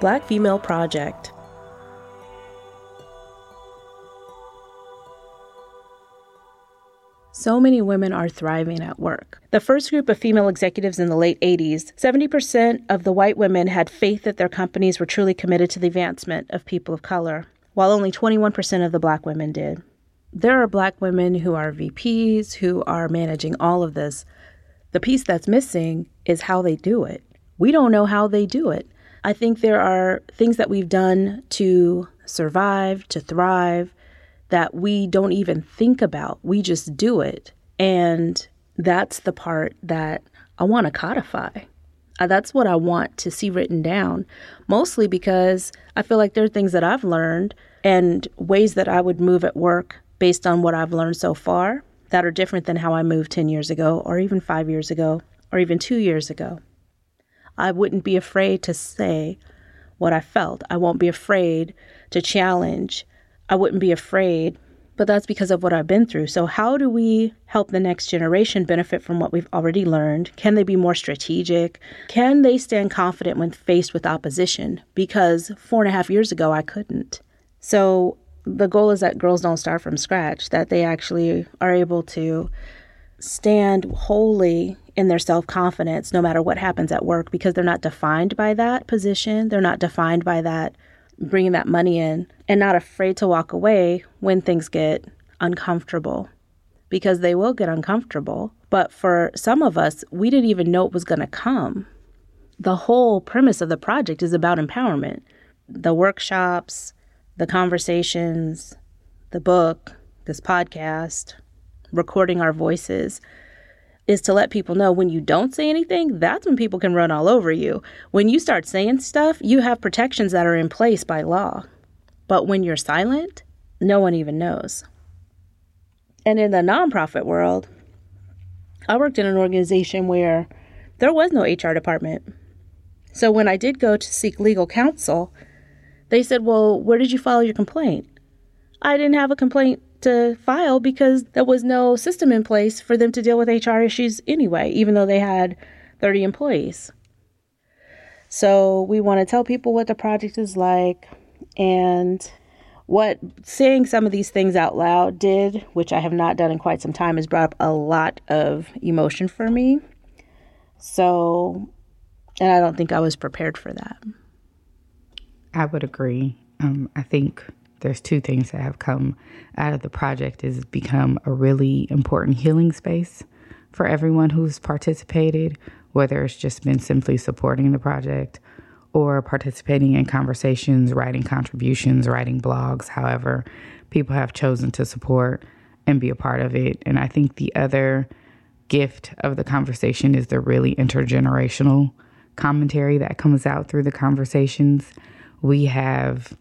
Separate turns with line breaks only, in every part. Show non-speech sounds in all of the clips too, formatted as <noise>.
Black Female Project. So many women are thriving at work. The first group of female executives in the late 80s, 70% of the white women had faith that their companies were truly committed to the advancement of people of color, while only 21% of the black women did. There are black women who are VPs, who are managing all of this. The piece that's missing is how they do it. We don't know how they do it. I think there are things that we've done to survive, to thrive, that we don't even think about. We just do it. And that's the part that I want to codify. Uh, that's what I want to see written down, mostly because I feel like there are things that I've learned and ways that I would move at work based on what I've learned so far that are different than how I moved 10 years ago, or even five years ago, or even two years ago. I wouldn't be afraid to say what I felt. I won't be afraid to challenge I wouldn't be afraid. But that's because of what I've been through. So, how do we help the next generation benefit from what we've already learned? Can they be more strategic? Can they stand confident when faced with opposition? Because four and a half years ago, I couldn't. So, the goal is that girls don't start from scratch, that they actually are able to stand wholly in their self confidence no matter what happens at work because they're not defined by that position. They're not defined by that bringing that money in and not afraid to walk away when things get uncomfortable because they will get uncomfortable. But for some of us, we didn't even know it was going to come. The whole premise of the project is about empowerment the workshops, the conversations, the book, this podcast, recording our voices is to let people know when you don't say anything, that's when people can run all over you. When you start saying stuff, you have protections that are in place by law. But when you're silent, no one even knows. And in the nonprofit world, I worked in an organization where there was no HR department. So when I did go to seek legal counsel, they said, Well, where did you file your complaint? I didn't have a complaint to file because there was no system in place for them to deal with HR issues anyway, even though they had 30 employees. So we want to tell people what the project is like and what saying some of these things out loud did, which I have not done in quite some time, has brought up a lot of emotion for me. So, and I don't think I was prepared for that.
I would agree. Um, I think there's two things that have come out of the project is become a really important healing space for everyone who's participated whether it's just been simply supporting the project or participating in conversations writing contributions writing blogs however people have chosen to support and be a part of it. And i think the other gift of the conversation is the really intergenerational commentary that comes out through the conversations. We have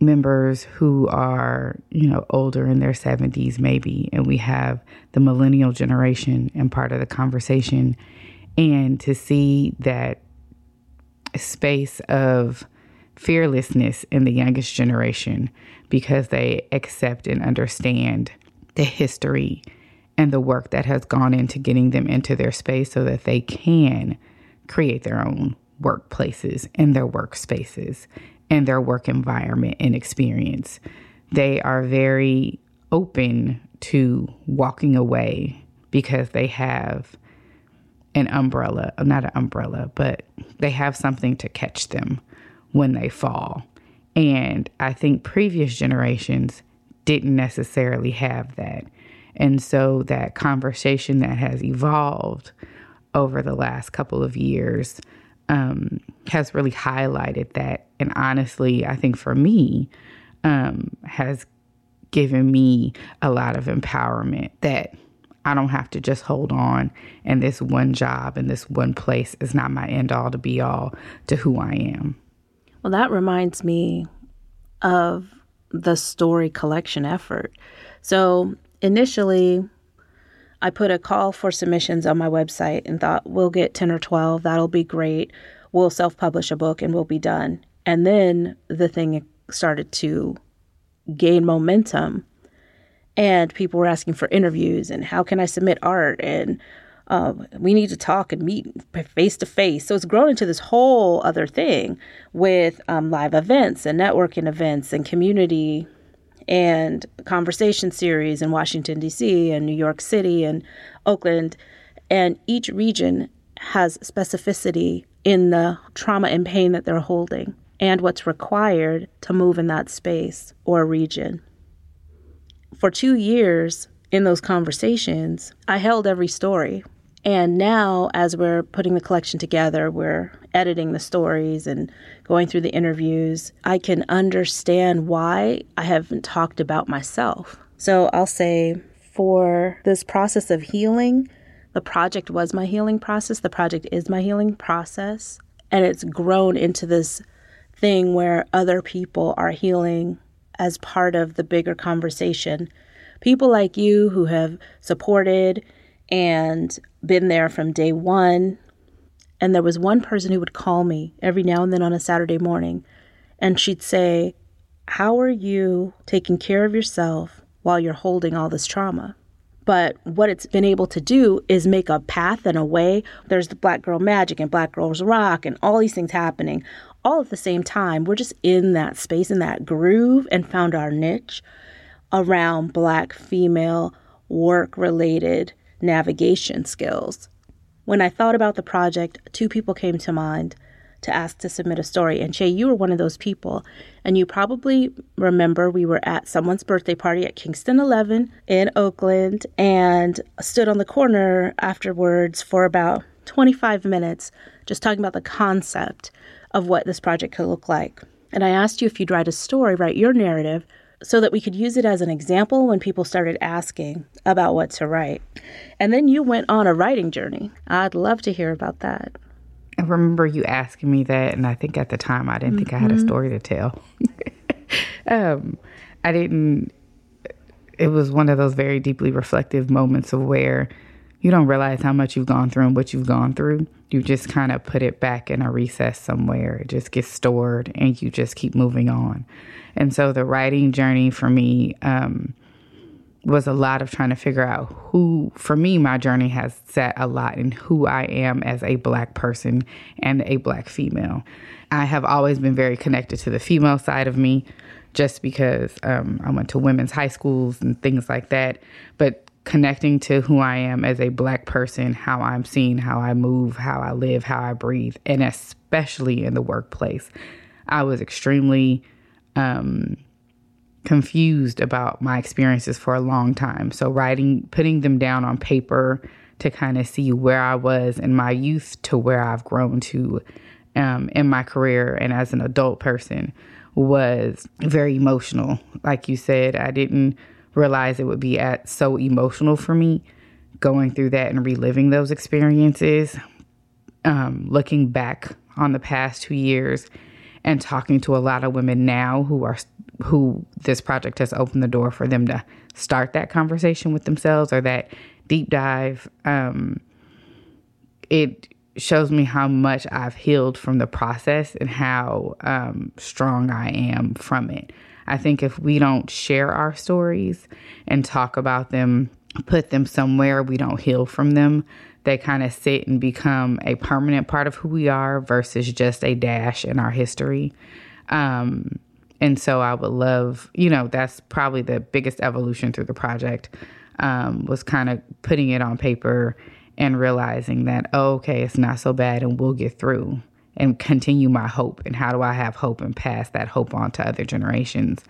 members who are, you know, older in their 70s maybe, and we have the millennial generation and part of the conversation. And to see that space of fearlessness in the youngest generation because they accept and understand the history and the work that has gone into getting them into their space so that they can create their own workplaces and their workspaces and their work environment and experience. They are very open to walking away because they have an umbrella, not an umbrella, but they have something to catch them when they fall. And I think previous generations didn't necessarily have that. And so that conversation that has evolved over the last couple of years um, has really highlighted that. And honestly, I think for me, um, has given me a lot of empowerment that I don't have to just hold on and this one job and this one place is not my end all to be all to who I am.
Well, that reminds me of the story collection effort. So initially, I put a call for submissions on my website and thought, we'll get 10 or 12. That'll be great. We'll self publish a book and we'll be done. And then the thing started to gain momentum. And people were asking for interviews and how can I submit art? And um, we need to talk and meet face to face. So it's grown into this whole other thing with um, live events and networking events and community and conversation series in Washington, D.C., and New York City and Oakland. And each region has specificity in the trauma and pain that they're holding and what's required to move in that space or region. For two years in those conversations, I held every story. And now, as we're putting the collection together, we're editing the stories and going through the interviews, I can understand why I haven't talked about myself. So I'll say for this process of healing, the project was my healing process. The project is my healing process. And it's grown into this thing where other people are healing as part of the bigger conversation. People like you who have supported and been there from day one. And there was one person who would call me every now and then on a Saturday morning, and she'd say, How are you taking care of yourself while you're holding all this trauma? But what it's been able to do is make a path and a way. There's the Black Girl Magic and Black Girls Rock and all these things happening all at the same time. We're just in that space, in that groove, and found our niche around Black female work related navigation skills. When I thought about the project, two people came to mind to ask to submit a story. And Che, you were one of those people. And you probably remember we were at someone's birthday party at Kingston 11 in Oakland and stood on the corner afterwards for about 25 minutes just talking about the concept of what this project could look like. And I asked you if you'd write a story, write your narrative, so that we could use it as an example when people started asking about what to write. And then you went on a writing journey. I'd love to hear about that.
I remember you asking me that, and I think at the time I didn't mm-hmm. think I had a mm-hmm. story to tell. <laughs> um, I didn't. It was one of those very deeply reflective moments of where you don't realize how much you've gone through and what you've gone through. You just kind of put it back in a recess somewhere. It just gets stored, and you just keep moving on. And so the writing journey for me um, was a lot of trying to figure out who, for me, my journey has set a lot in who I am as a Black person and a Black female. I have always been very connected to the female side of me just because um, I went to women's high schools and things like that. But connecting to who I am as a Black person, how I'm seen, how I move, how I live, how I breathe, and especially in the workplace, I was extremely um, confused about my experiences for a long time. So, writing, putting them down on paper to kind of see where I was in my youth to where I've grown to um, in my career and as an adult person was very emotional. Like you said, I didn't realize it would be at so emotional for me going through that and reliving those experiences. Um, looking back on the past two years and talking to a lot of women now who are who this project has opened the door for them to start that conversation with themselves or that deep dive um, it shows me how much I've healed from the process and how um, strong I am from it. I think if we don't share our stories and talk about them, put them somewhere, we don't heal from them, they kind of sit and become a permanent part of who we are versus just a dash in our history. Um, and so I would love, you know, that's probably the biggest evolution through the project um, was kind of putting it on paper and realizing that, oh, okay, it's not so bad and we'll get through and continue my hope. And how do I have hope and pass that hope on to other generations?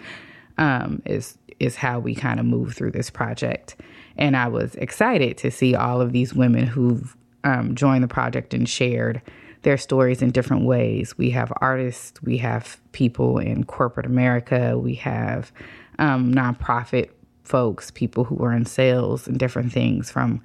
Um, is is how we kind of move through this project. And I was excited to see all of these women who've um, joined the project and shared their stories in different ways. We have artists, we have people in corporate America, we have um, nonprofit folks, people who are in sales and different things from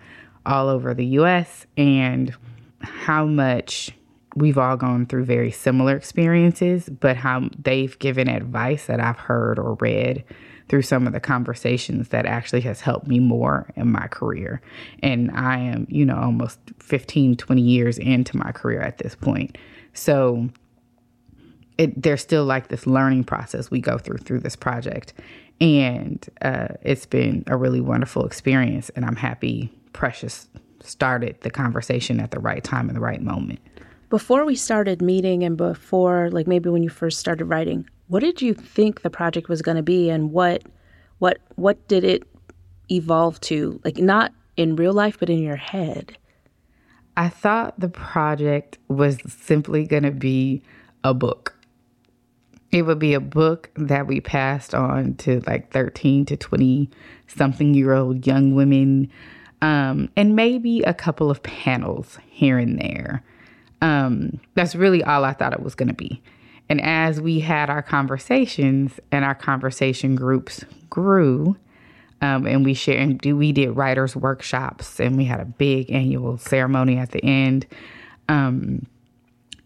all over the US, and how much we've all gone through very similar experiences, but how they've given advice that I've heard or read through some of the conversations that actually has helped me more in my career. And I am, you know, almost 15, 20 years into my career at this point. So it, there's still like this learning process we go through through this project. And uh, it's been a really wonderful experience. And I'm happy Precious started the conversation at the right time and the right moment.
Before we started meeting and before like maybe when you first started writing, what did you think the project was going to be and what what what did it evolve to? Like not in real life but in your head.
I thought the project was simply going to be a book. It would be a book that we passed on to like 13 to 20 something year old young women, um, and maybe a couple of panels here and there. Um, that's really all I thought it was going to be. And as we had our conversations and our conversation groups grew, um, and we shared, and we did writers workshops, and we had a big annual ceremony at the end. Um,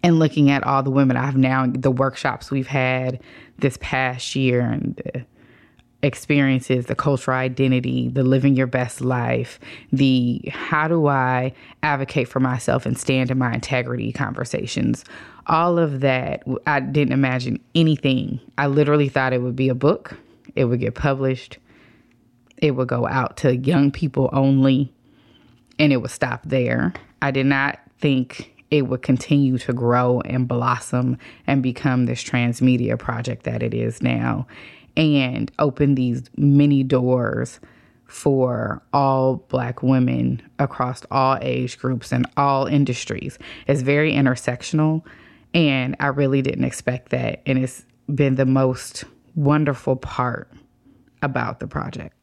and looking at all the women I've now, the workshops we've had this past year and the experiences, the cultural identity, the living your best life, the how do I advocate for myself and stand in my integrity conversations. All of that, I didn't imagine anything. I literally thought it would be a book, it would get published, it would go out to young people only, and it would stop there. I did not think it would continue to grow and blossom and become this transmedia project that it is now and open these many doors for all black women across all age groups and all industries. It's very intersectional and I really didn't expect that and it's been the most wonderful part about the project.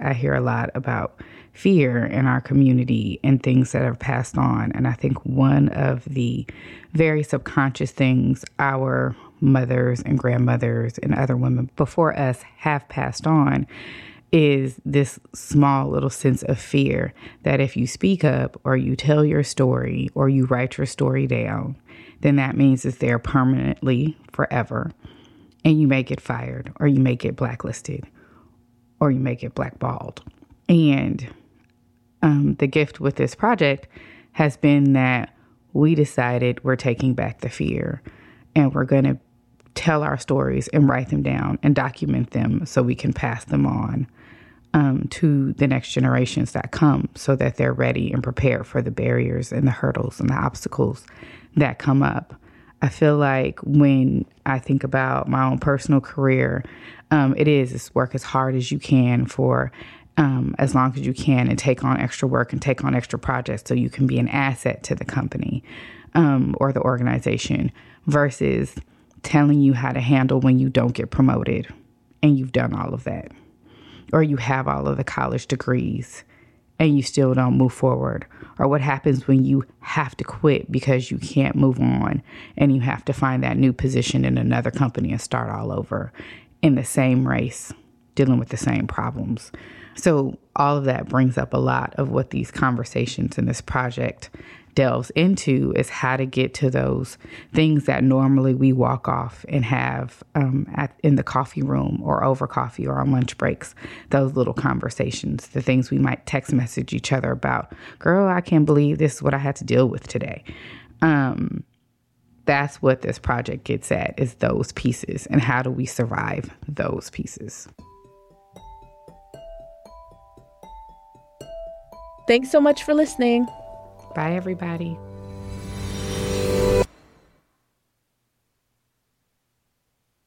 I hear a lot about fear in our community and things that have passed on. And I think one of the very subconscious things our mothers and grandmothers and other women before us have passed on is this small little sense of fear that if you speak up or you tell your story or you write your story down, then that means it's there permanently forever. And you may get fired or you may get blacklisted or you may get blackballed. And um, the gift with this project has been that we decided we're taking back the fear and we're going to tell our stories and write them down and document them so we can pass them on um, to the next generations that come so that they're ready and prepared for the barriers and the hurdles and the obstacles that come up. I feel like when I think about my own personal career, um, it is work as hard as you can for um, as long as you can and take on extra work and take on extra projects so you can be an asset to the company um, or the organization versus telling you how to handle when you don't get promoted and you've done all of that or you have all of the college degrees and you still don't move forward or what happens when you have to quit because you can't move on and you have to find that new position in another company and start all over in the same race dealing with the same problems so, all of that brings up a lot of what these conversations in this project delves into is how to get to those things that normally we walk off and have um, at, in the coffee room or over coffee or on lunch breaks. Those little conversations, the things we might text message each other about. Girl, I can't believe this is what I had to deal with today. Um, that's what this project gets at is those pieces and how do we survive those pieces.
Thanks so much for listening.
Bye, everybody.